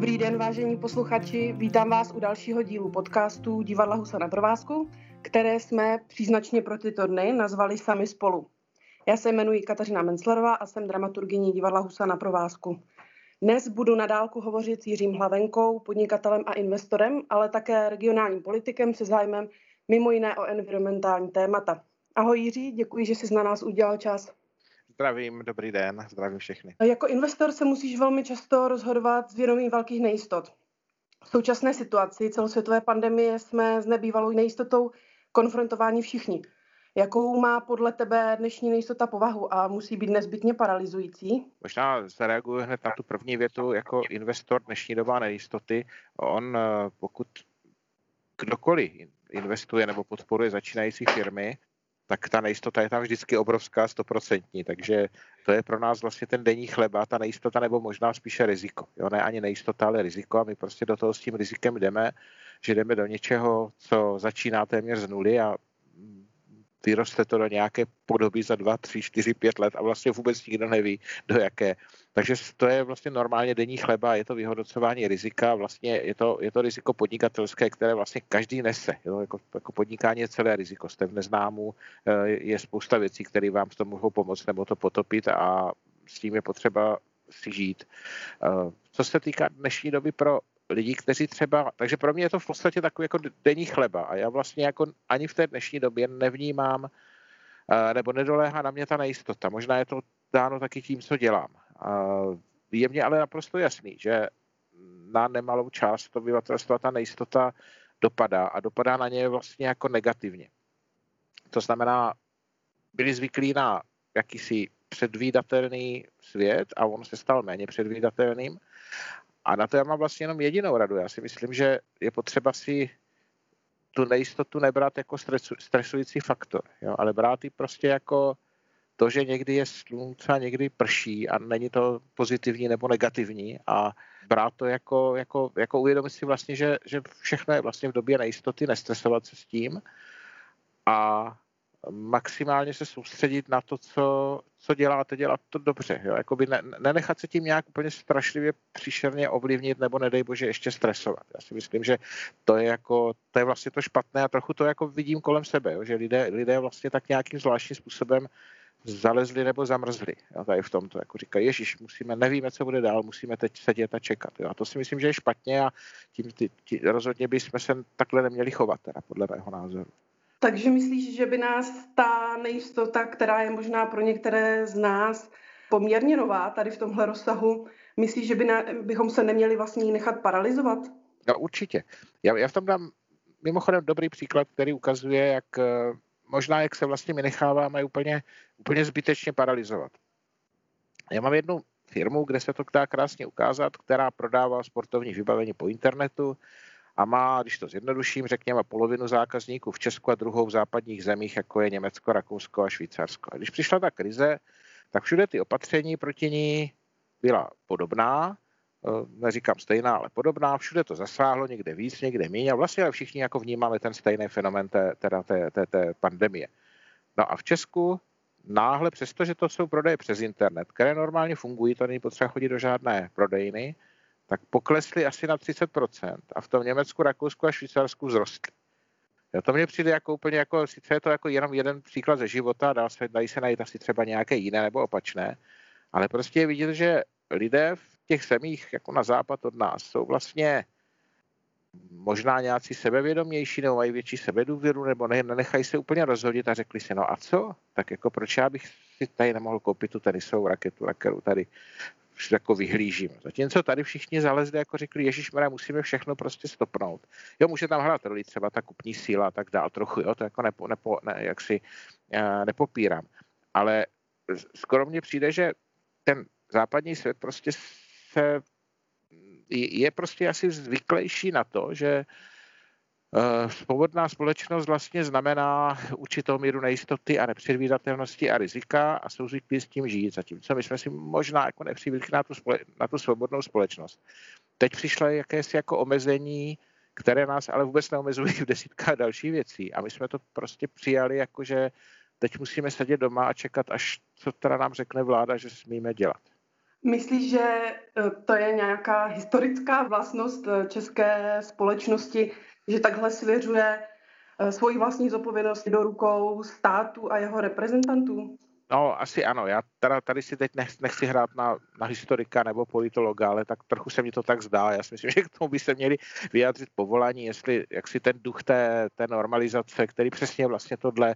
Dobrý den, vážení posluchači. Vítám vás u dalšího dílu podcastu Divadla Husa na provázku, které jsme příznačně pro tyto dny nazvali Sami spolu. Já se jmenuji Kateřina Menclerová a jsem dramaturgyní Divadla Husa na provázku. Dnes budu na dálku hovořit s Jiřím Hlavenkou, podnikatelem a investorem, ale také regionálním politikem se zájmem mimo jiné o environmentální témata. Ahoj Jiří, děkuji, že jsi na nás udělal čas. Zdravím, dobrý den, zdravím všechny. Jako investor se musíš velmi často rozhodovat s vědomí velkých nejistot. V současné situaci celosvětové pandemie jsme s nebývalou nejistotou konfrontováni všichni. Jakou má podle tebe dnešní nejistota povahu a musí být nezbytně paralizující? Možná zareaguju hned na tu první větu. Jako investor dnešní doba nejistoty, on eh, pokud kdokoliv investuje nebo podporuje začínající firmy, tak ta nejistota je tam vždycky obrovská, stoprocentní, takže to je pro nás vlastně ten denní chleba, ta nejistota nebo možná spíše riziko. Jo, ne ani nejistota, ale riziko a my prostě do toho s tím rizikem jdeme, že jdeme do něčeho, co začíná téměř z nuly a vyroste to do nějaké podoby za dva, tři, čtyři, pět let a vlastně vůbec nikdo neví, do jaké. Takže to je vlastně normálně denní chleba, je to vyhodnocování rizika, vlastně je to, je to riziko podnikatelské, které vlastně každý nese. Jo? Jako, jako podnikání je celé riziko. Jste v neznámu, eh, je spousta věcí, které vám v tom mohou pomoct nebo to potopit a s tím je potřeba si žít. Eh, co se týká dnešní doby pro lidí, kteří třeba, takže pro mě je to v podstatě takový jako denní chleba a já vlastně jako ani v té dnešní době nevnímám, eh, nebo nedoléhá na mě ta nejistota. Možná je to dáno taky tím, co dělám. Je mně ale naprosto jasný, že na nemalou část obyvatelstva ta nejistota dopadá a dopadá na ně vlastně jako negativně. To znamená, byli zvyklí na jakýsi předvídatelný svět a on se stal méně předvídatelným a na to já mám vlastně jenom jedinou radu. Já si myslím, že je potřeba si tu nejistotu nebrat jako stresu, stresující faktor, jo? ale brát ji prostě jako to, že někdy je slunce a někdy prší a není to pozitivní nebo negativní a brát to jako, jako, jako uvědomit si vlastně, že, že všechno je vlastně v době nejistoty, nestresovat se s tím a maximálně se soustředit na to, co, co děláte, dělat to dobře. Jo? Jakoby ne, nenechat se tím nějak úplně strašlivě příšerně ovlivnit nebo nedej bože ještě stresovat. Já si myslím, že to je, jako, to je vlastně to špatné a trochu to jako vidím kolem sebe, jo? že lidé, lidé vlastně tak nějakým zvláštním způsobem zalezli nebo zamrzli. Jo, tady v tomto, jako říkají, Ježíš, musíme, nevíme, co bude dál, musíme teď sedět a čekat. Jo. A to si myslím, že je špatně a tím ty, tí, rozhodně bychom se takhle neměli chovat, teda podle mého názoru. Takže myslíš, že by nás ta nejistota, která je možná pro některé z nás poměrně nová tady v tomhle rozsahu, myslíš, že by na, bychom se neměli vlastně nechat paralizovat? No určitě. Já, já v tom dám mimochodem dobrý příklad, který ukazuje, jak eh, možná, jak se vlastně my necháváme úplně, úplně zbytečně paralizovat. Já mám jednu firmu, kde se to dá krásně ukázat, která prodává sportovní vybavení po internetu a má, když to zjednoduším, řekněme polovinu zákazníků v Česku a druhou v západních zemích, jako je Německo, Rakousko a Švýcarsko. A když přišla ta krize, tak všude ty opatření proti ní byla podobná, eh, neříkám stejná, ale podobná, všude to zasáhlo, někde víc, někde méně a vlastně všichni jako vnímáme ten stejný fenomen té, teda té, té, té pandemie. No a v Česku náhle, přestože to jsou prodeje přes internet, které normálně fungují, to není potřeba chodit do žádné prodejny, tak poklesly asi na 30% a v tom Německu, Rakousku a Švýcarsku vzrostly. Jo, to mně přijde jako úplně jako, sice je to jako jenom jeden příklad ze života, dá se, dají se najít asi třeba nějaké jiné nebo opačné, ale prostě je vidět, že lidé v těch zemích jako na západ od nás jsou vlastně možná nějací sebevědomější nebo mají větší sebedůvěru nebo ne, nenechají se úplně rozhodit a řekli si, no a co? Tak jako proč já bych si tady nemohl koupit tu tenisovou raketu, kterou tady jako vyhlížím. Zatímco tady všichni zalezli, jako řekli, Ježíš musíme všechno prostě stopnout. Jo, může tam hrát roli třeba ta kupní síla a tak dál trochu, jo, to jako nepo, nepo, ne, jak si uh, nepopírám. Ale skoro mně přijde, že ten západní svět prostě se je prostě asi zvyklejší na to, že Eh, svobodná společnost vlastně znamená určitou míru nejistoty a nepředvídatelnosti a rizika a zvyklí s tím žít, zatímco my jsme si možná jako nepřivykli na na tu svobodnou společnost. Teď přišlo jakési jako omezení, které nás ale vůbec neomezují v desítkách dalších věcí a my jsme to prostě přijali jako, že teď musíme sedět doma a čekat, až co teda nám řekne vláda, že smíme dělat. Myslíš, že eh, to je nějaká historická vlastnost eh, české společnosti, že takhle svěřuje eh, svoji vlastní zodpovědnost do rukou státu a jeho reprezentantů? No, asi ano. Já teda tady si teď nechci hrát na, na historika nebo politologa, ale tak trochu se mi to tak zdá. Já si myslím, že k tomu by se měli vyjádřit povolání, jestli jak si ten duch té, té normalizace, který přesně vlastně tohle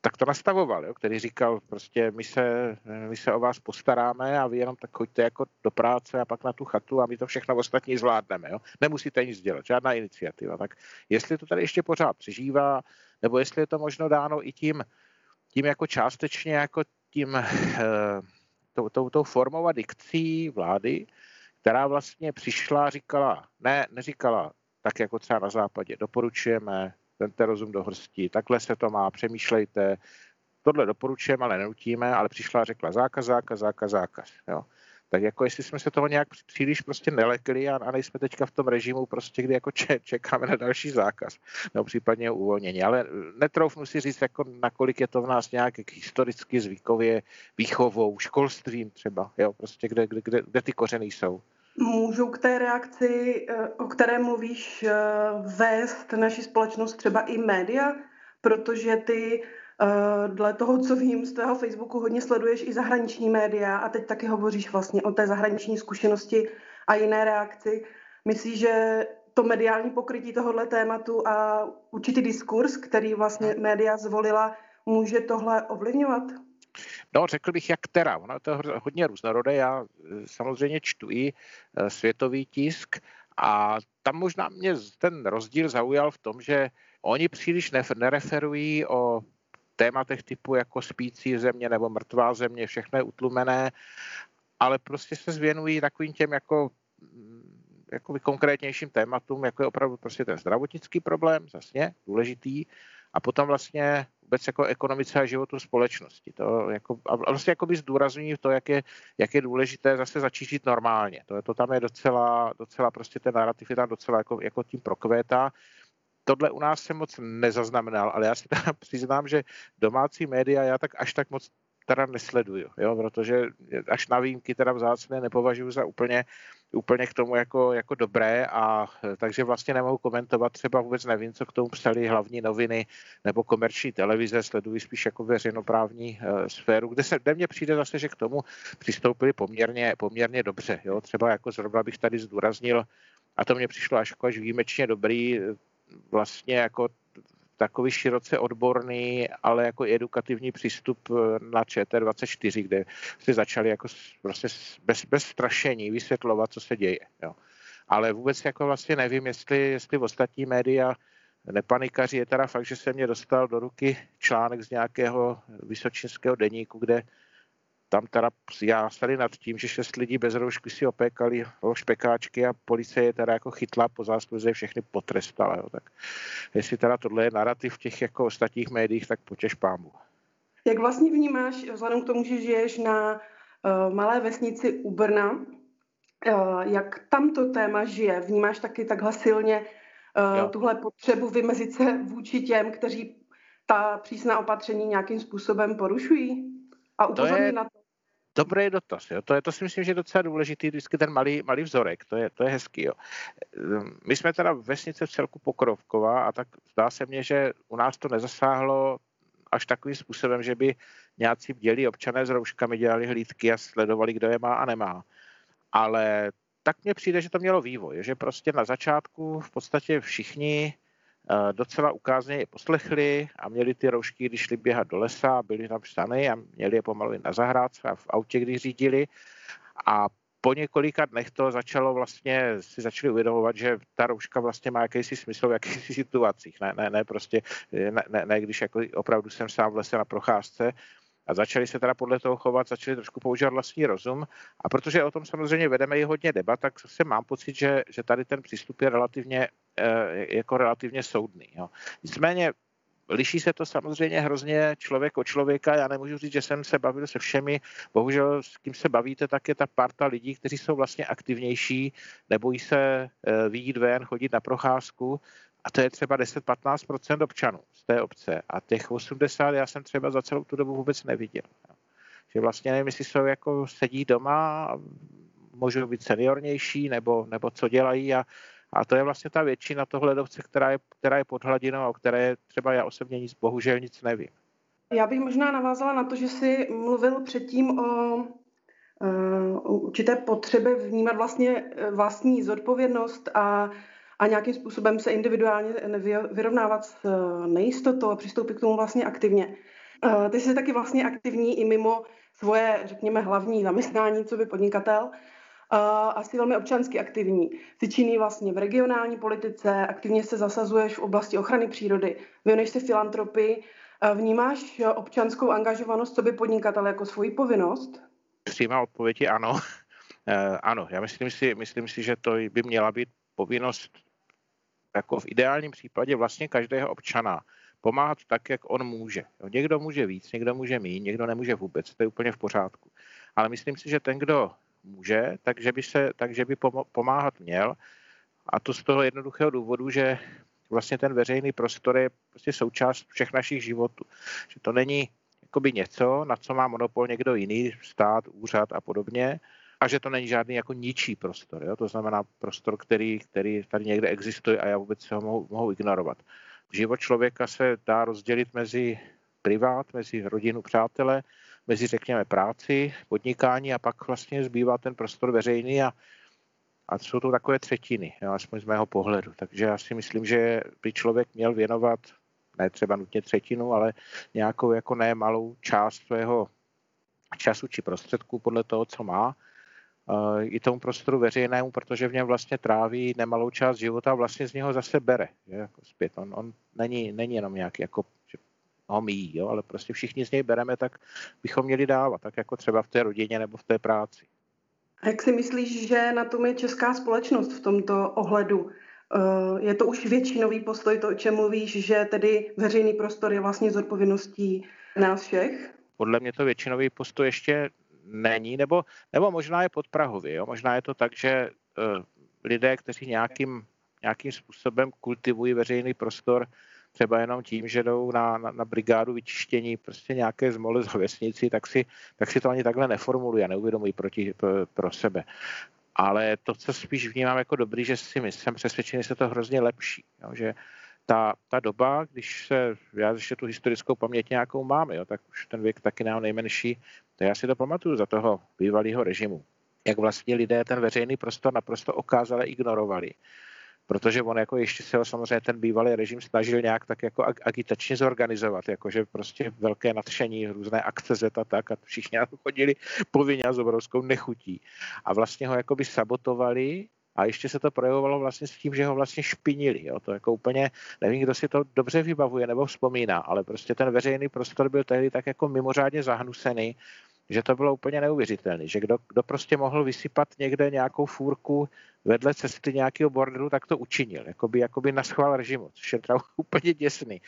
tak to nastavoval, jo, který říkal prostě my se, my se o vás postaráme a vy jenom tak choďte jako do práce a pak na tu chatu a my to všechno ostatní zvládneme. Jo. Nemusíte nic dělat, žádná iniciativa. Tak jestli to tady ještě pořád přežívá, nebo jestli je to možno dáno i tím, tím jako částečně jako tím eh, tou, tou, tou formou a dikcí vlády, která vlastně přišla a říkala, ne, neříkala tak jako třeba na západě, doporučujeme, vemte rozum do hrsti, takhle se to má, přemýšlejte, tohle doporučujeme, ale nenutíme, ale přišla a řekla zákaz, zákaz, zákaz, zákaz. Jo. Tak jako jestli jsme se toho nějak příliš prostě nelekli a, a nejsme teďka v tom režimu prostě, kdy jako čekáme na další zákaz, nebo případně uvolnění. Ale netroufnu si říct, jako nakolik je to v nás nějak historicky, zvykově, výchovou, školstvím třeba, jo, prostě kde, kde, kde, kde ty kořeny jsou. Můžou k té reakci, eh, o které mluvíš, eh, vést naši společnost třeba i média? Protože ty eh, dle toho, co vím z tvého Facebooku, hodně sleduješ i zahraniční média a teď taky hovoříš vlastně o té zahraniční zkušenosti a jiné reakci. Myslíš, že to mediální pokrytí tohohle tématu a určitý diskurs, který vlastně média zvolila, může tohle ovlivňovat? No, řekl bych, jak která. Ono je to hodně různorodé. Já eh, samozřejmě čtu i eh, světový tisk a tam možná mě ten rozdíl zaujal v tom, že oni příliš nereferují o tématech typu jako spící země nebo mrtvá země, všechno je utlumené, ale prostě se zvěnují takovým těm jako jakoby konkrétnějším tématům, jako je opravdu prostě ten zdravotnický problém, zasně důležitý, a potom vlastně vůbec jako ekonomice a životu společnosti. To jako, a vlastně by zdůrazňují to, jak je, jak je důležité zase začít žít normálně. To, je, to tam je docela, docela prostě ten narrativ je tam docela jako, jako tím prokvétá. Tohle u nás jsem moc nezaznamenal, ale já si teda přiznám, že domácí média já tak až tak moc teda nesleduju, jo, protože až na výjimky teda vzácné nepovažuji za úplně, úplně k tomu jako, jako dobré a takže vlastně nemohu komentovat, třeba vůbec nevím, co k tomu psali hlavní noviny nebo komerční televize, sleduji spíš jako veřejnoprávní e, sféru, kde, se, kde mně přijde zase, že k tomu přistoupili poměrně, poměrně dobře, jo, třeba jako zrovna bych tady zdůraznil, a to mně přišlo až, jako až výjimečně dobrý, vlastně jako takový široce odborný, ale jako edukativní přístup eh, na ČT24, kde si začali jako prostě bez, bez strašení vysvětlovat, co se děje. Jo. Ale vůbec jako vlastně nevím, jestli, jestli v ostatní média nepanikaři je teda fakt, že se mě dostal do ruky článek z nějakého vysočinského deníku, kde tam teda já tady nad tím, že šest lidí bez roušky si opékali o špekáčky a policie je teda jako chytla po zásluze všechny potrestala. Jo. Tak jestli teda tohle je narrativ v těch jako ostatních médiích, tak potěž pámu. Jak vlastně vnímáš, vzhledem k tomu, že žiješ na uh, malé vesnici u Brna, uh, jak tam to téma žije? Vnímáš taky takhle silně uh, tuhle potřebu vymezit se vůči těm, kteří ta přísná opatření nějakým způsobem porušují? A upozornit je... na to, Dobrý dotaz, jo. To, je, to si myslím, že je docela důležitý, vždycky ten malý, malý vzorek, to je, to je hezký. Jo. My jsme teda vesnice v celku Pokrovková a tak zdá se mně, že u nás to nezasáhlo až takovým způsobem, že by nějací bdělí občané s rouškami dělali hlídky a sledovali, kdo je má a nemá. Ale tak mně přijde, že to mělo vývoj, že prostě na začátku v podstatě všichni docela ukázně je poslechli a měli ty roušky, když šli běhat do lesa, byli tam stany a měli je pomalu na zahrádce a v autě, když řídili. A po několika dnech to začalo vlastně, si začali uvědomovat, že ta rouška vlastně má jakýsi smysl v jakýchsi situacích. Ne, ne, ne prostě, ne, ne, ne, když jako opravdu jsem sám v lese na procházce, a začali se teda podle toho chovat, začali trošku používat vlastní rozum. A protože o tom samozřejmě vedeme i hodně debat, tak se mám pocit, že, že tady ten přístup je relativně, eh, jako relativně soudný. Jo. Nicméně Liší se to samozřejmě hrozně člověk od člověka. Já nemůžu říct, že jsem se bavil se všemi. Bohužel s kým se bavíte, tak je ta parta lidí, kteří jsou vlastně aktivnější, nebojí se eh, výjít ven, chodit na procházku. A to je třeba 10-15% občanů z té obce. A těch 80 já jsem třeba za celou tu dobu vůbec neviděl. Že vlastně nevím, jestli jsou jako sedí doma, můžou být seniornější nebo, nebo co dělají a, a to je vlastně ta většina toho ledovce, která je, která je pod hladinou, o které třeba já osobně nic, bohužel nic nevím. Já bych možná navázala na to, že jsi mluvil předtím o uh, určité potřeby vnímat vlastně eh, vlastní zodpovědnost a, a nějakým způsobem se individuálně vyrovnávat s eh, nejistotou a přistoupit k tomu vlastně aktivně. Uh, ty jsi taky vlastně aktivní i mimo svoje, řekněme, hlavní zaměstnání, co by podnikatel, a jsi velmi občansky aktivní. Jsi činný vlastně v regionální politice, aktivně se zasazuješ v oblasti ochrany přírody, věnuješ se filantropii. Vnímáš občanskou angažovanost co by podnikatel jako svoji povinnost? Přímá odpověď je ano. Eh, ano, já myslím si, myslím si, že to by měla být povinnost jako v ideálním případě vlastně každého občana pomáhat tak, jak on může. Někdo může víc, někdo může méně, někdo nemůže vůbec, to je úplně v pořádku. Ale myslím si, že ten, kdo může, takže by, se, takže by pomáhat měl. A to z toho jednoduchého důvodu, že vlastně ten veřejný prostor je prostě součást všech našich životů. Že to není jakoby něco, na co má monopol někdo jiný, stát, úřad a podobně, a že to není žádný jako ničí prostor. Jo? To znamená prostor, který, který tady někde existuje a já vůbec se ho mohu, mohu ignorovat. Život člověka se dá rozdělit mezi privát, mezi rodinu, přátele, mezi, řekněme, práci, podnikání a pak vlastně zbývá ten prostor veřejný a, a jsou to takové třetiny, jo, aspoň z mého pohledu. Takže já si myslím, že by člověk měl věnovat ne třeba nutně třetinu, ale nějakou jako ne malou část svého času či prostředků podle toho, co má, i tomu prostoru veřejnému, protože v něm vlastně tráví nemalou část života a vlastně z něho zase bere. Že, jako zpět. On, on není, není jenom nějaký jako ho míjí, jo, ale prostě všichni z něj bereme, tak bychom měli dávat, tak jako třeba v té rodině nebo v té práci. A jak si myslíš, že na tom je česká společnost v tomto ohledu? Eh, je to už většinový postoj, to, o čem mluvíš, že tedy veřejný prostor je vlastně zodpovědností nás všech? Podle mě to většinový postoj ještě není, nebo, nebo možná je podprahový. Jo? Možná je to tak, že uh, lidé, kteří nějakým, nějakým způsobem kultivují veřejný prostor, třeba jenom tím, že jdou na, na, na brigádu vyčištění prostě nějaké zmoly z vesnici, tak si, tak si to ani takhle neformulují a neuvědomují proti, pro, pro sebe. Ale to, co spíš vnímám jako dobrý, že si myslím, přesvědčený, že se to hrozně lepší. Jo, že ta, ta doba, když se, já ještě tu historickou paměť nějakou mám, jo, tak už ten věk taky nám nejmenší, to já si to pamatuju za toho bývalého režimu. Jak vlastně lidé ten veřejný prostor naprosto okázale ignorovali protože on jako ještě se ho samozřejmě ten bývalý režim snažil nějak tak jako agitačně zorganizovat, jakože prostě velké nadšení, různé akce Z a tak a všichni chodili povinně a s obrovskou nechutí. A vlastně ho jakoby sabotovali a ještě se to projevovalo vlastně s tím, že ho vlastně špinili. Jo. To jako úplně, nevím, kdo si to dobře vybavuje nebo vzpomíná, ale prostě ten veřejný prostor byl tehdy tak jako mimořádně zahnusený že to bylo úplně neuvěřitelné, že kdo, kdo prostě mohl vysypat někde nějakou fůrku vedle cesty nějakého bordelu, tak to učinil, jakoby, jakoby na schvál režimu, což je teda úplně děsný.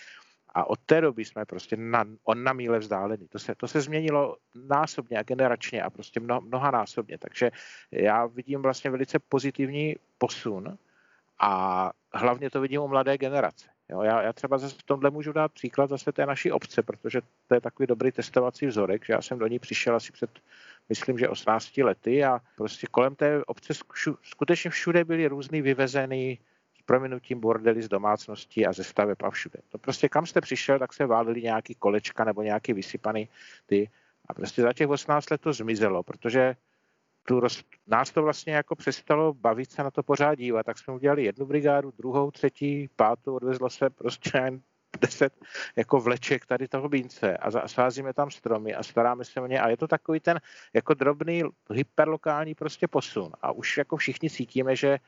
A od té doby jsme prostě na, on na míle vzdálený. To se, to se změnilo násobně a generačně a prostě mno, mnoha násobně. Takže já vidím vlastně velice pozitivní posun a hlavně to vidím u mladé generace. Jo, já, já třeba zase v tomhle můžu dát příklad zase té naší obce, protože to je takový dobrý testovací vzorek, že já jsem do ní přišel asi před, myslím, že 18 lety a prostě kolem té obce skutečně všude byly různý vyvezený s prominutím bordely z domácností a ze staveb a všude. To prostě kam jste přišel, tak se válili nějaký kolečka nebo nějaký vysypaný ty a prostě za těch 18 let to zmizelo, protože tu roz... nás to vlastně jako přestalo bavit se na to pořád dívat, tak jsme udělali jednu brigádu, druhou, třetí, pátou, odvezlo se prostě deset jako vleček tady toho bínce a sázíme tam stromy a staráme se o ně. A je to takový ten jako drobný hyperlokální prostě posun. A už jako všichni cítíme, že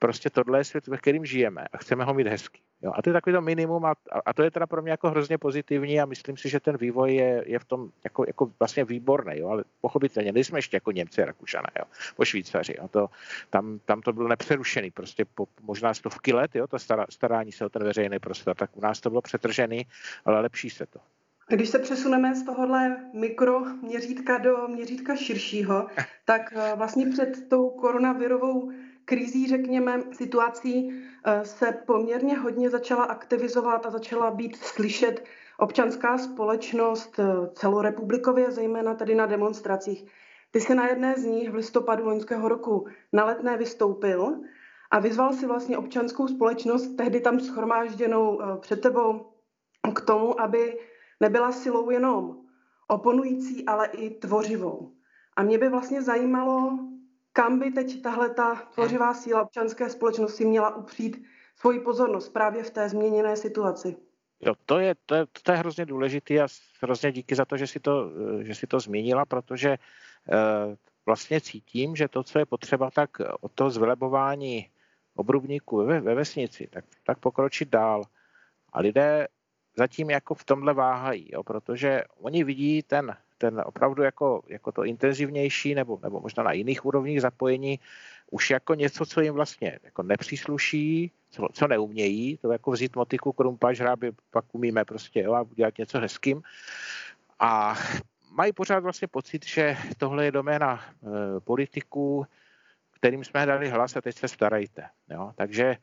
prostě tohle je svět, ve kterým žijeme a chceme ho mít hezky. Jo, a to je takový to minimum a, a to je teda pro mě jako hrozně pozitivní a myslím si, že ten vývoj je, je v tom jako, jako vlastně výborný, jo, ale pochopitelně nejsme ještě jako Němci a Rakušané, jo, po Švýcaři. Jo, to, tam, tam to bylo nepřerušený, prostě po možná stovky let, jo, to stará, starání se o ten veřejný prostor, tak u nás to bylo přetržený, ale lepší se to. Když se přesuneme z tohohle mikroměřítka do měřítka širšího, tak eh, vlastně před tou koronavirovou krizí, řekněme, situací eh, se poměrně hodně začala aktivizovat a začala být slyšet občanská společnost eh, celorepublikově, zejména tady na demonstracích. Ty jsi na jedné z nich v listopadu loňského roku na letné vystoupil a vyzval si vlastně občanskou společnost, tehdy tam schromážděnou eh, před tebou, k tomu, aby nebyla silou jenom oponující, ale i tvořivou. A mě by vlastně zajímalo, kam by teď tahle ta tvořivá síla občanské společnosti měla upřít svoji pozornost právě v té změněné situaci. Jo, to je, to je, to je hrozně důležitý a hrozně díky za to, že si to, že si to změnila, protože uh, vlastně cítím, že to, co je potřeba, tak od toho zvelebování obrubníků ve, ve vesnici, tak, tak pokročit dál. A lidé zatím jako v tomhle váhají, jo, protože oni vidí ten, ten opravdu jako, jako to intenzivnější nebo, nebo možná na jiných úrovních zapojení už jako něco, co jim vlastně jako nepřísluší, co, co neumějí, to jako vzít motiku, krumpač, hráby, pak umíme prostě jo, a udělat něco hezkým. A mají pořád vlastně pocit, že tohle je doména e, politiků, kterým jsme dali hlas a teď se starajte. Jo? Takže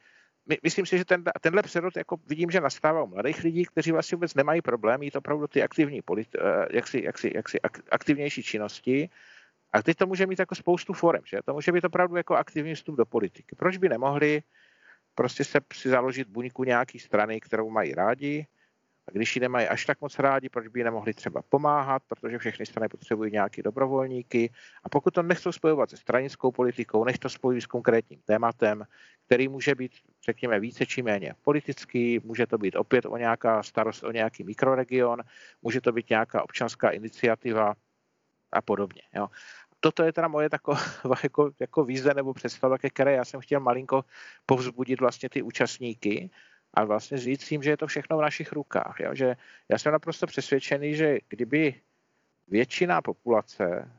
my, myslím si, že ten, tenhle přerod jako vidím, že nastává u mladých lidí, kteří vlastně vůbec nemají problém jít opravdu ty aktivní, politi- eh, jaksi, jaksi, jaksi aktivnější činnosti. A teď to může mít jako spoustu forem, že? To může být opravdu jako aktivní vstup do politiky. Proč by nemohli prostě se si založit buňku nějaký strany, kterou mají rádi, a když ji nemají až tak moc rádi, proč by ji nemohli třeba pomáhat, protože všechny strany potřebují nějaký dobrovolníky. A pokud to nechcou spojovat se stranickou politikou, nech to spojí s konkrétním tématem, který může být, řekněme, více či méně politický, může to být opět o nějaká starost o nějaký mikroregion, může to být nějaká občanská iniciativa a podobně. Jo. Toto je teda moje taková jako, jako výzve nebo představa, ke které já jsem chtěl malinko povzbudit vlastně ty účastníky, a vlastně říct jim, že je to všechno v našich rukách. Jo? Že já jsem naprosto přesvědčený, že kdyby většina populace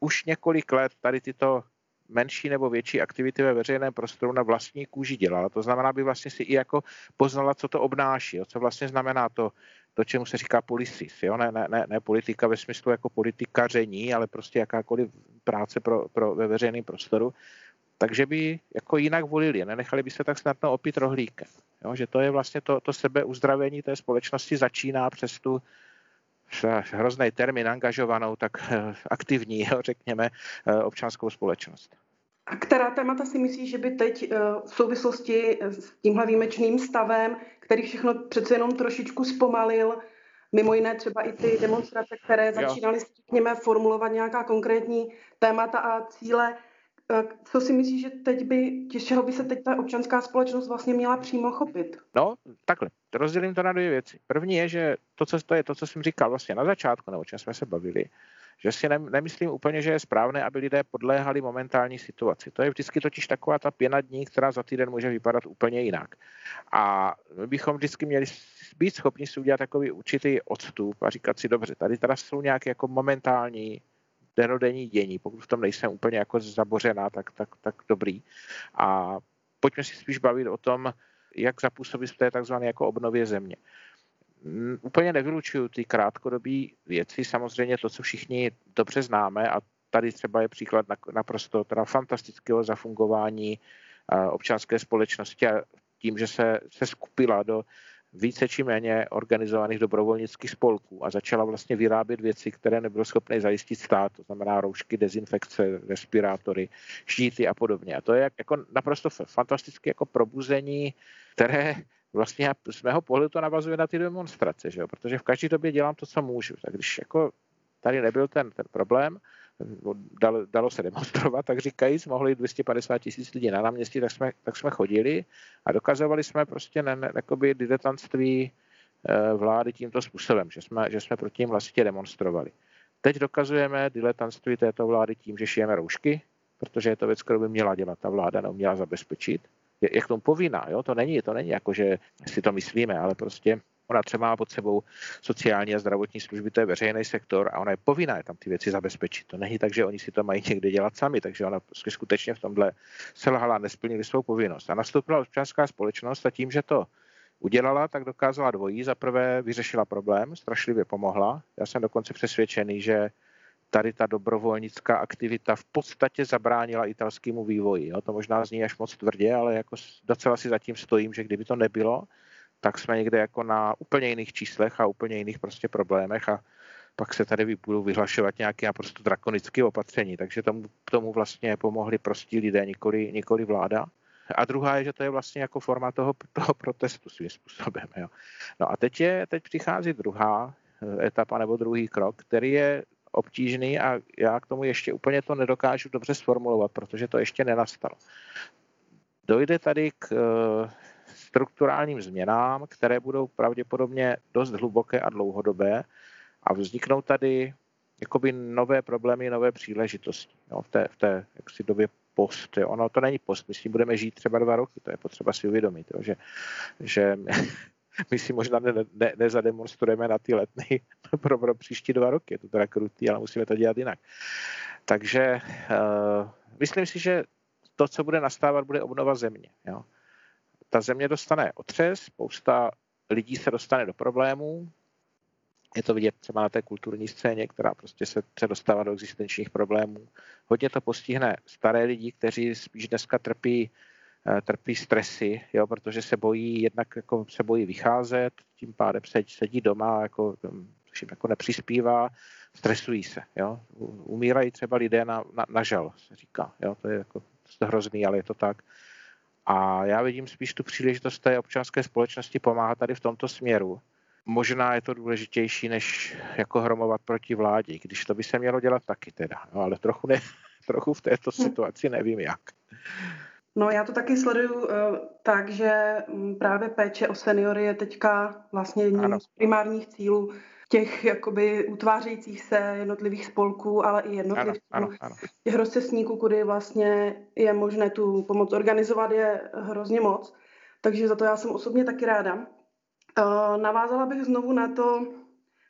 už několik let tady tyto menší nebo větší aktivity ve veřejném prostoru na vlastní kůži dělala. To znamená, by vlastně si i jako poznala, co to obnáší, jo? co vlastně znamená to, to, čemu se říká policis. Jo? Ne, ne, ne, ne politika ve smyslu jako politikaření, ale prostě jakákoliv práce pro, pro, ve veřejném prostoru. Takže by jako jinak volili, nenechali by se tak snadno opít rohlíkem. Jo, že to je vlastně to, to sebeuzdravení té společnosti začíná přes tu hrozný termín angažovanou, tak eh, aktivní, jo, řekněme, eh, občanskou společnost. A která témata si myslíš, že by teď eh, v souvislosti s tímhle výjimečným stavem, který všechno přece jenom trošičku zpomalil, mimo jiné třeba i ty demonstrace, které začínaly, řekněme, formulovat nějaká konkrétní témata a cíle, co si myslíš, že teď by, čeho by se teď ta občanská společnost vlastně měla přímo chopit? No, takhle. Rozdělím to na dvě věci. První je, že to, co, to je to, co jsem říkal vlastně na začátku, nebo čem jsme se bavili, že si nemyslím úplně, že je správné, aby lidé podléhali momentální situaci. To je vždycky totiž taková ta pěna dní, která za týden může vypadat úplně jinak. A my bychom vždycky měli být schopni si udělat takový určitý odstup a říkat si, dobře, tady teda jsou nějaké jako momentální denodenní dění. Pokud v tom nejsem úplně jako zabořená, tak, tak, tak dobrý. A pojďme si spíš bavit o tom, jak zapůsobit v té takzvané jako obnově země. Úplně nevylučuju ty krátkodobé věci, samozřejmě to, co všichni dobře známe a tady třeba je příklad naprosto teda fantastického zafungování občanské společnosti a tím, že se, se skupila do více či méně organizovaných dobrovolnických spolků a začala vlastně vyrábět věci, které nebylo schopné zajistit stát, to znamená roušky, dezinfekce, respirátory, štíty a podobně. A to je jako naprosto fantastické jako probuzení, které vlastně z mého pohledu to navazuje na ty demonstrace, že jo? protože v každé době dělám to, co můžu. Tak když jako tady nebyl ten, ten problém, dalo, dalo se demonstrovat, tak říkajíc, mohli 250 tisíc lidí na náměstí, tak jsme, tak jsme chodili a dokazovali jsme prostě ne, ne, diletantství eh, vlády tímto způsobem, že jsme, že jsme proti ním vlastně demonstrovali. Teď dokazujeme diletantství této vlády tím, že šijeme roušky, protože je to věc, kterou by měla dělat ta vláda, neuměla zabezpečit. Je, je k tomu povinná, jo? to není, to není jako, že si to myslíme, ale prostě Ona třeba má pod sebou sociální a zdravotní služby, to je veřejný sektor a ona je povinná tam ty věci zabezpečit. To není tak, že oni si to mají někde dělat sami, takže ona skutečně v tomhle selhala, nesplnili svou povinnost. A nastoupila občanská společnost a tím, že to udělala, tak dokázala dvojí. Za prvé vyřešila problém, strašlivě pomohla. Já jsem dokonce přesvědčený, že tady ta dobrovolnická aktivita v podstatě zabránila italskému vývoji. Jo? To možná zní až moc tvrdě, ale jako docela si zatím stojím, že kdyby to nebylo, tak jsme někde jako na úplně jiných číslech a úplně jiných prostě problémech a pak se tady budou vyhlašovat nějaké naprosto drakonické opatření. Takže tomu, tomu vlastně pomohli prostí lidé, nikoli, nikoli vláda. A druhá je, že to je vlastně jako forma toho, toho protestu svým způsobem. Jo. No a teď, je, teď přichází druhá eh, etapa nebo druhý krok, který je obtížný a já k tomu ještě úplně to nedokážu dobře sformulovat, protože to ještě nenastalo. Dojde tady k eh, strukturálním změnám, které budou pravděpodobně dost hluboké a dlouhodobé a vzniknou tady jakoby nové problémy, nové příležitosti jo, v té, v té jaksi době post. Jo. Ono to není post, my s tím budeme žít třeba dva roky, to je potřeba si uvědomit, jo, že, že my si možná ne, ne, nezademonstrujeme na ty letny pro, pro příští dva roky, je to teda krutý, ale musíme to dělat jinak. Takže uh, myslím si, že to, co bude nastávat, bude obnova země. Jo. Ta země dostane otřes, spousta lidí se dostane do problémů, je to vidět třeba na té kulturní scéně, která prostě se, se dostává do existenčních problémů. Hodně to postihne staré lidi, kteří spíš dneska trpí, eh, trpí stresy, jo, protože se bojí, jednak jako se bojí vycházet, tím pádem sedí, doma, jako, všim jako nepřispívá, stresují se. Jo. Umírají třeba lidé na, na, na žal, se říká. Jo. To je jako hrozný, ale je to tak. A já vidím spíš tu příležitost té občanské společnosti pomáhat tady v tomto směru možná je to důležitější, než jako hromovat proti vládě, když to by se mělo dělat taky teda, no, ale trochu, ne, trochu v této hm. situaci nevím jak. No já to taky sleduju uh, tak, že mm, právě péče o seniory je teďka vlastně jedním ano. z primárních cílů těch jakoby utvářejících se jednotlivých spolků, ale i jednotlivců, ano, ano, ano. těch rozcestníků, kudy vlastně je možné tu pomoc organizovat, je hrozně moc. Takže za to já jsem osobně taky ráda. Uh, navázala bych znovu na to,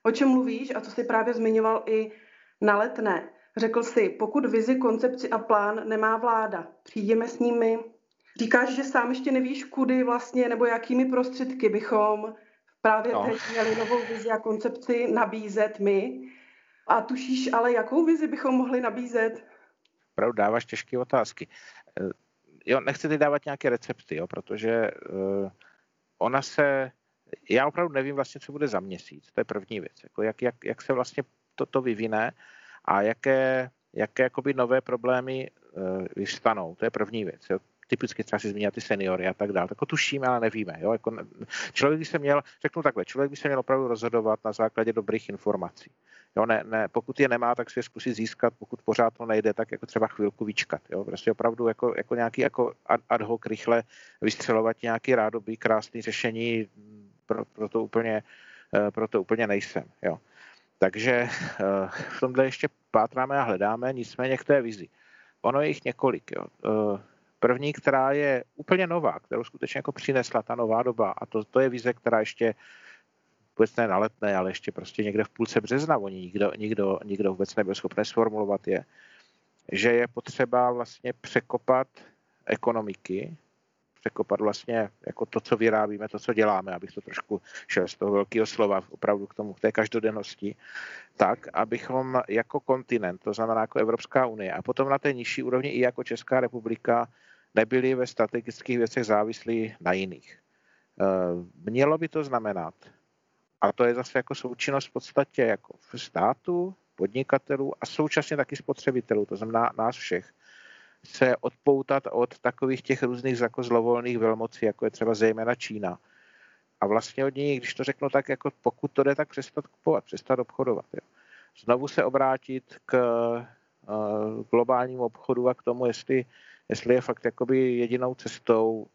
o čem mluvíš a co jsi právě zmiňoval i na letné. Řekl si, pokud vizi, koncepci a plán nemá vláda, přijdeme s nimi. Říkáš, že sám ještě nevíš, kudy vlastně nebo jakými prostředky bychom právě no. teď měli novou vizi a koncepci nabízet my. A tušíš ale, jakou vizi bychom mohli nabízet? Opravdu dáváš těžké otázky. Eh, jo, nechci teď dávat nějaké recepty, jo, protože uh, ona se já opravdu nevím vlastně, co bude za měsíc. To je první věc. Jako jak, jak, jak se vlastně toto vyvine a jaké, jaké jakoby nové problémy uh, vystanou. To je první věc. Jo. Typicky třeba si zmínit ty seniory a tak dále. Tak tušíme, ale nevíme. Jo. Jako, člověk by se měl, řeknu takhle, člověk by se měl opravdu rozhodovat na základě dobrých informací. Jo, ne, ne, pokud je nemá, tak si je zkusit získat, pokud pořád to nejde, tak jako třeba chvilku vyčkat. Jo. Prostě opravdu jako, jako nějaký jako ad hoc rychle vystřelovat nějaký rádoby, krásný řešení pro, pro, to, úplně, eh, pro to úplně nejsem. Jo. Takže eh, v tomhle ještě pátráme a hledáme, nicméně k té vizi. Ono je jich několik. Jo. První, která je úplně nová, kterou skutečně jako přinesla ta nová doba, a to, to je vize, která ještě vůbec ne na letné, ale ještě prostě někde v půlce března, oni nikdo, nikdo, nikdo vůbec nebyl schopný sformulovat je, že je potřeba vlastně překopat ekonomiky, překopat vlastně jako to, co vyrábíme, to, co děláme, abych to trošku šel z toho velkého slova opravdu k tomu, k té každodennosti, tak, abychom jako kontinent, to znamená jako Evropská unie a potom na té nižší úrovni i jako Česká republika nebyli ve strategických věcech závislí na jiných. Eh, mělo by to znamenat, a to je zase jako součinnost v podstatě jako v státu, podnikatelů a současně taky spotřebitelů, to znamená nás všech, se odpoutat od takových těch různých jako zlovolných velmocí, jako je třeba zejména Čína. A vlastně od ní, když to řeknu tak, jako pokud to jde, tak přestat kupovat, přestat obchodovat. Jo. Znovu se obrátit k uh, globálnímu obchodu a k tomu, jestli, jestli je fakt jakoby jedinou cestou,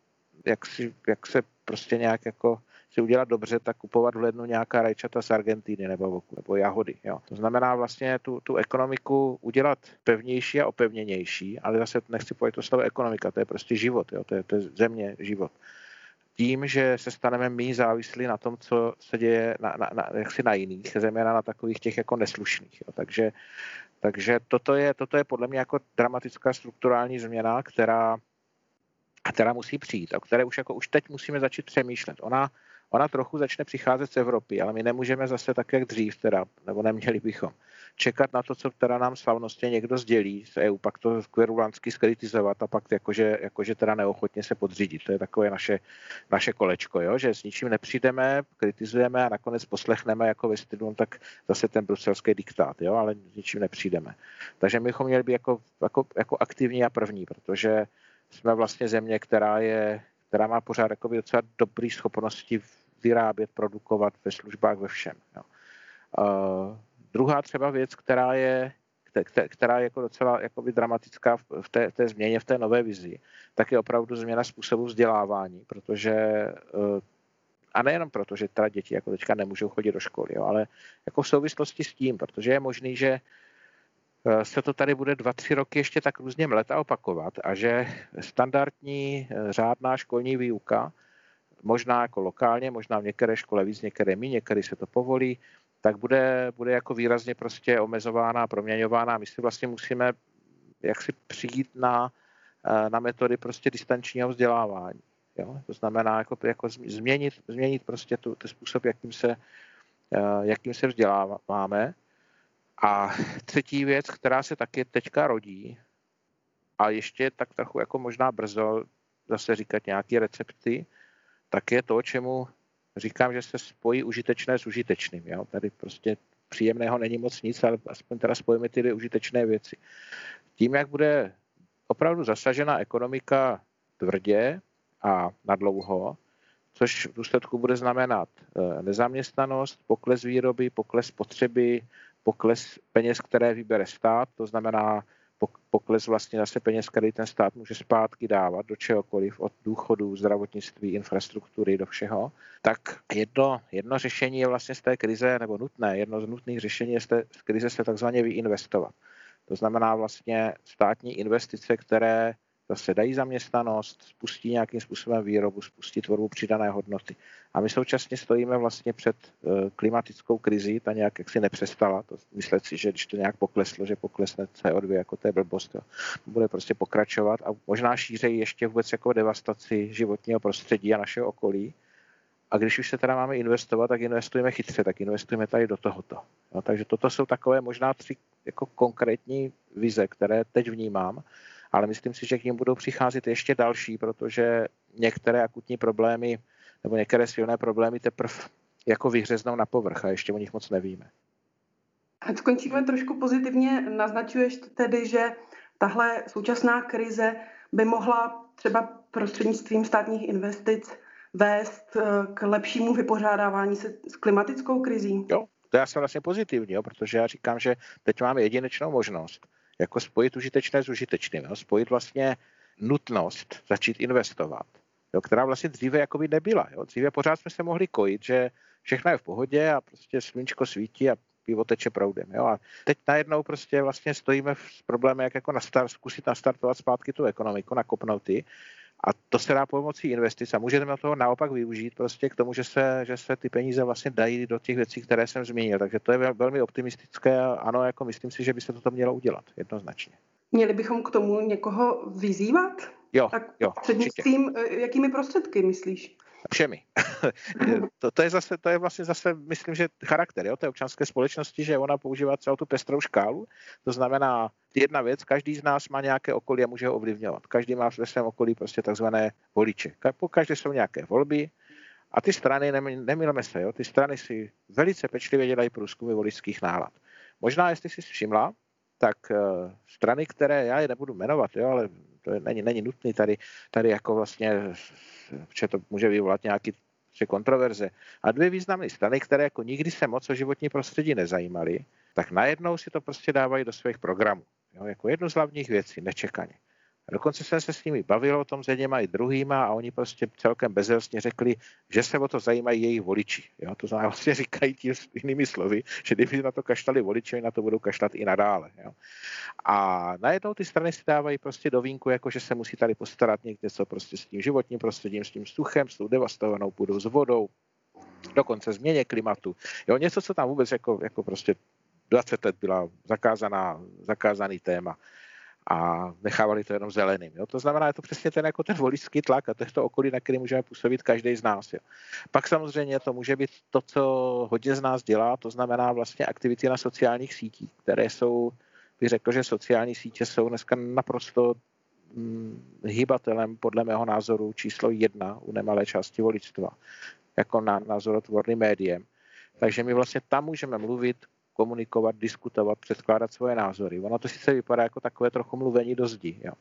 jak, si, jak se prostě nějak jako si udělat dobře, tak kupovat v lednu nějaká rajčata z Argentíny nebo, nebo jahody. Jo. To znamená vlastně tu, tu ekonomiku udělat pevnější a opevněnější, ale zase nechci pojít to slovo ekonomika, to je prostě život, jo. To, je, to je země, život tím, že se staneme méně závislí na tom, co se děje na, na, na, jaksi na jiných, zejména na takových těch jako neslušných. Jo. Takže, takže toto, je, toto je podle mě jako dramatická strukturální změna, která, která musí přijít a které už, jako, už teď musíme začít přemýšlet. Ona, ona trochu začne přicházet z Evropy, ale my nemůžeme zase tak, jak dřív, teda, nebo neměli bychom čekat na to, co teda nám slavnostně někdo sdělí z EU, pak to kverulantsky skritizovat a pak jakože, jakože teda neochotně se podřídit. To je takové naše, naše kolečko, jo? že s ničím nepřijdeme, kritizujeme a nakonec poslechneme jako ve stylu, no tak zase ten bruselský diktát, jo? ale s ničím nepřijdeme. Takže my bychom měli být jako, jako, jako aktivní a první, protože jsme vlastně země, která je která má pořád jako docela dobré schopnosti vyrábět, produkovat ve službách, ve všem. Jo. Uh, druhá třeba věc, která je, která je jako docela jakoby dramatická v té, té změně, v té nové vizi, tak je opravdu změna způsobu vzdělávání, protože uh, a nejenom proto, že teda děti jako teďka nemůžou chodit do školy, jo, ale jako v souvislosti s tím, protože je možný, že Eh, se to tady bude dva, tři roky ještě tak různě mlet a opakovat a že standardní eh, řádná školní výuka, možná jako lokálně, možná v některé škole víc, některé méně, některé se to povolí, tak bude, bude jako výrazně prostě omezována, proměňována. My si vlastně musíme jak si přijít na, eh, na metody prostě distančního vzdělávání. Jo? To znamená jako, jako změnit, změnit prostě tu, ten způsob, jakým se, jakým se vzděláváme a třetí věc, která se taky teďka rodí, a ještě tak trochu jako možná brzo zase říkat nějaké recepty, tak je to, čemu říkám, že se spojí užitečné s užitečným. Jo? Tady prostě příjemného není moc nic, ale aspoň teda spojíme ty užitečné věci. Tím, jak bude opravdu zasažena ekonomika tvrdě a nadlouho, což v důsledku bude znamenat eh, nezaměstnanost, pokles výroby, pokles potřeby, pokles peněz, které vybere stát, to znamená pokles vlastně zase peněz, který ten stát může zpátky dávat do čehokoliv, od důchodů, zdravotnictví, infrastruktury, do všeho, tak jedno, jedno řešení je vlastně z té krize, nebo nutné, jedno z nutných řešení je z té z krize se takzvaně vyinvestovat. To znamená vlastně státní investice, které zase dají zaměstnanost, spustí nějakým způsobem výrobu, spustí tvorbu přidané hodnoty. A my současně stojíme vlastně před eh, klimatickou krizí, ta nějak jaksi nepřestala, to myslet si, že když to nějak pokleslo, že poklesne CO2, jako to je blbost, jo. bude prostě pokračovat a možná šířejí ještě vůbec jako devastaci životního prostředí a našeho okolí. A když už se teda máme investovat, tak investujeme chytře, tak investujeme tady do tohoto. Jo, takže toto jsou takové možná tři jako konkrétní vize, které teď vnímám ale myslím si, že k ním budou přicházet ještě další, protože některé akutní problémy nebo některé silné problémy teprve jako vyhřeznou na povrch a ještě o nich moc nevíme. Ať skončíme trošku pozitivně, naznačuješ tedy, že tahle současná krize by mohla třeba prostřednictvím státních investic vést eh, k lepšímu vypořádávání se s klimatickou krizí? Jo, to já jsem vlastně pozitivní, jo, protože já říkám, že teď máme jedinečnou možnost jako spojit užitečné s užitečným, jo? spojit vlastně nutnost začít investovat, jo? která vlastně dříve jakoby nebyla. Jo? Dříve pořád jsme se mohli kojit, že všechno je v pohodě a prostě sluníčko svítí a pivo teče proudem. Jo? A teď najednou prostě vlastně stojíme s problémem, jak jako nastar, zkusit nastartovat zpátky tu ekonomiku, nakopnout ty a to se dá pomocí investic a můžeme toho naopak využít prostě k tomu, že se, že se ty peníze vlastně dají do těch věcí, které jsem zmínil. Takže to je velmi optimistické a ano, jako myslím si, že by se toto mělo udělat jednoznačně. Měli bychom k tomu někoho vyzývat? Jo, tak jo. Přednictvím, eh, jakými prostředky myslíš? Všemi. to, to, je zase, to je vlastně zase, myslím, že charakter jo, té občanské společnosti, že ona používá celou tu pestrou škálu. To znamená, jedna věc, každý z nás má nějaké okolí a může ho ovlivňovat. Každý má ve svém okolí prostě takzvané voliče. Po každé jsou nějaké volby, a ty strany, nemilme se, jo, ty strany si velice pečlivě dělají průzkumy voličských nálad. Možná, jestli si všimla, tak uh, strany, které já je nebudu jmenovat, jo, ale to je, není, není nutný tady, tady jako vlastně že to může vyvolat nějaký tři kontroverze. A dvě významné strany, které jako nikdy se moc o životní prostředí nezajímaly, tak najednou si to prostě dávají do svých programů. Jo, jako jednu z hlavních věcí, nečekaně. A dokonce jsem se s nimi bavil o tom s jedněma i druhýma a oni prostě celkem bezelstně řekli, že se o to zajímají jejich voliči. Jo? To znamená, vlastně říkají tím jinými slovy, že kdyby na to kašlali voliči, na to budou kašlat i nadále. Jo? A najednou ty strany si dávají prostě do vínku, jako že se musí tady postarat někde co prostě s tím životním prostředím, s tím suchem, s tou devastovanou půdou, s vodou, dokonce změně klimatu. Jo, něco, co tam vůbec jako, jako prostě 20 let byla zakázaná, zakázaný téma. A nechávali to jenom zeleným. Jo? To znamená, je to přesně ten, jako ten voličský tlak a to je to okolí, na který můžeme působit každý z nás. Jo? Pak samozřejmě to může být to, co hodně z nás dělá, to znamená vlastně aktivity na sociálních sítích, které jsou, bych řekl, že sociální sítě jsou dneska naprosto hm, hýbatelem podle mého názoru číslo jedna u nemalé části voličstva, jako na názorotvorným médiem. Takže my vlastně tam můžeme mluvit, komunikovat, diskutovat, předkládat svoje názory. Ono to sice vypadá jako takové trochu mluvení do zdi, jo.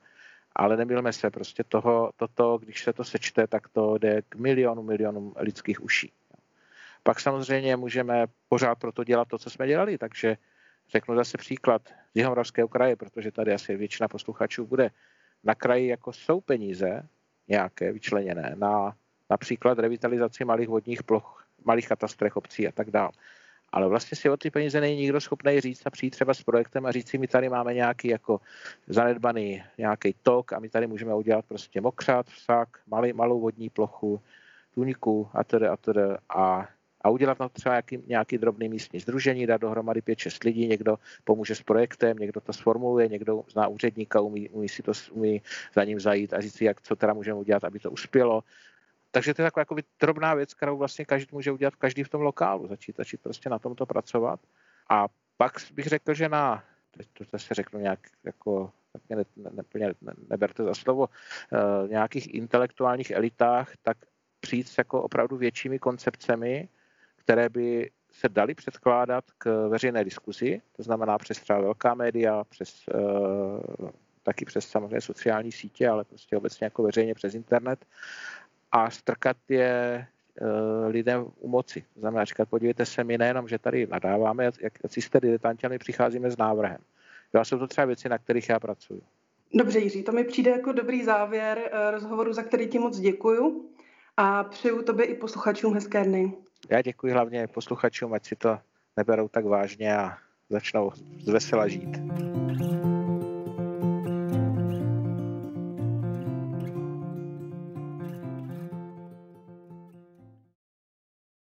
ale nemilme se, prostě toho, toto, když se to sečte, tak to jde k milionu, milionům lidských uší. Jo. Pak samozřejmě můžeme pořád pro to dělat to, co jsme dělali, takže řeknu zase příklad z Jihomoravského kraje, protože tady asi většina posluchačů bude. Na kraji jako jsou peníze nějaké vyčleněné na například revitalizaci malých vodních ploch, malých katastrech obcí a tak dále ale vlastně si o ty peníze není nikdo schopný říct a přijít třeba s projektem a říct si, my tady máme nějaký jako zanedbaný nějaký tok a my tady můžeme udělat prostě mokřát, vsak, malý, malou vodní plochu, tuniku a tedy a tedy a a udělat na třeba nějaký, nějaký drobný místní združení, dát dohromady 5-6 lidí, někdo pomůže s projektem, někdo to sformuluje, někdo zná úředníka, umí, umí si to umí za ním zajít a říct si, jak, co teda můžeme udělat, aby to uspělo takže to je taková jako drobná věc, kterou vlastně každý může udělat každý v tom lokálu, začít, začít prostě na tomto pracovat. A pak bych řekl, že na, to, to se řeknu nějak jako, tak mě ne, ne, ne, neberte za slovo, uh, nějakých intelektuálních elitách, tak přijít s jako opravdu většími koncepcemi, které by se daly předkládat k veřejné diskuzi, to znamená přes třeba velká média, přes, uh, taky přes samozřejmě sociální sítě, ale prostě obecně jako veřejně přes internet a strkat je eh, lidem u moci. To znamená, říkat, podívejte se, my nejenom, že tady nadáváme, jak, jste diletanti, ale my přicházíme s návrhem. A jsou to třeba věci, na kterých já pracuji. Dobře, Jiří, to mi přijde jako dobrý závěr eh, rozhovoru, za který ti moc děkuju a přeju tobě i posluchačům hezké dny. Já děkuji hlavně posluchačům, ať si to neberou tak vážně a začnou z vesela žít.